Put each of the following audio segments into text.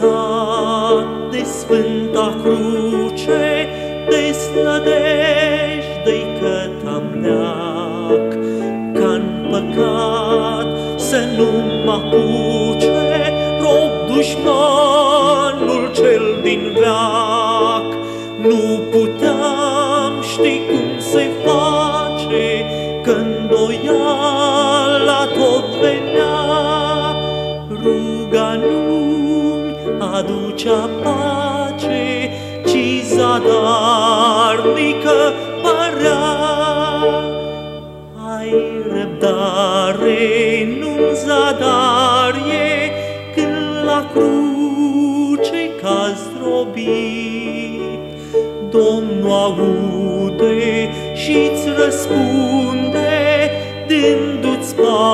curățat de Sfânta Cruce, Deznădejde-i că am leac, Ca-n păcat să nu mă apuce Rob dușmanul cel din veac. Nu puteam ști cum se face, Când o ia la tot venea, Ruga nu aducea pace, ci zadarnică părea. Ai răbdare, nu zadar e, când la cruce ca zdrobit. Domnul aude și-ți răspunde, dându-ți pacea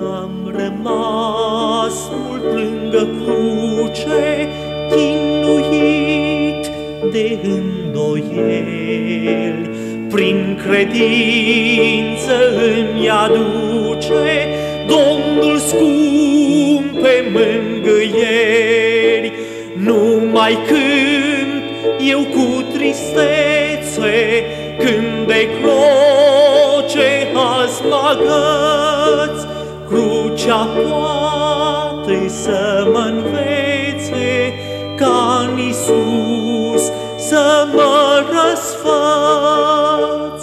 N-am rămas mult lângă cruce, chinuit de îndoieli, prin credință îmi aduce Domnul scumpe mângâieri, numai când eu cu tristețe, când de cruce azi mă agăț, crucea poate să mă învețe ca în Iisus să mă răsfăț.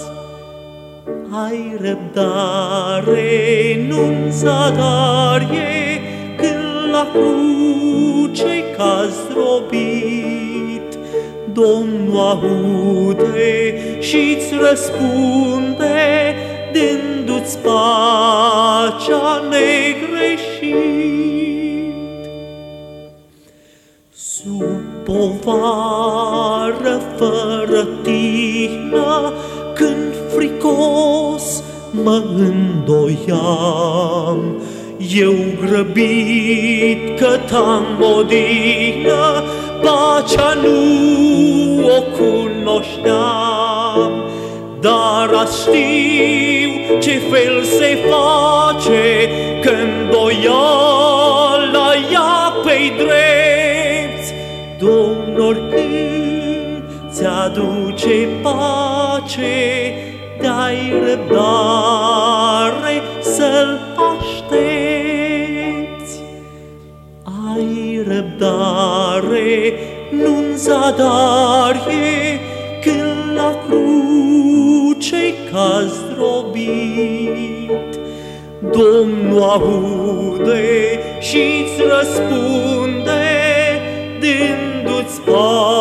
Ai răbdare, nu-mi zadar e, când la cruce ca zdrobit. Domnul aude și-ți răspunde, dându-ți pacea negreșit. Sub povară fără tină, când fricos mă îndoiam, eu grăbit că am odină, pacea nu o cunoșteam. Dar azi știu ce fel se face când doiala ia pe-i drept. Domnul când ți-aduce pace, dai răbdare să-l aștepți. Ai răbdare, nu-n zadar e, când la cruce ca zdrobit. Domnul aude și-ți răspunde, dându-ți pacea ne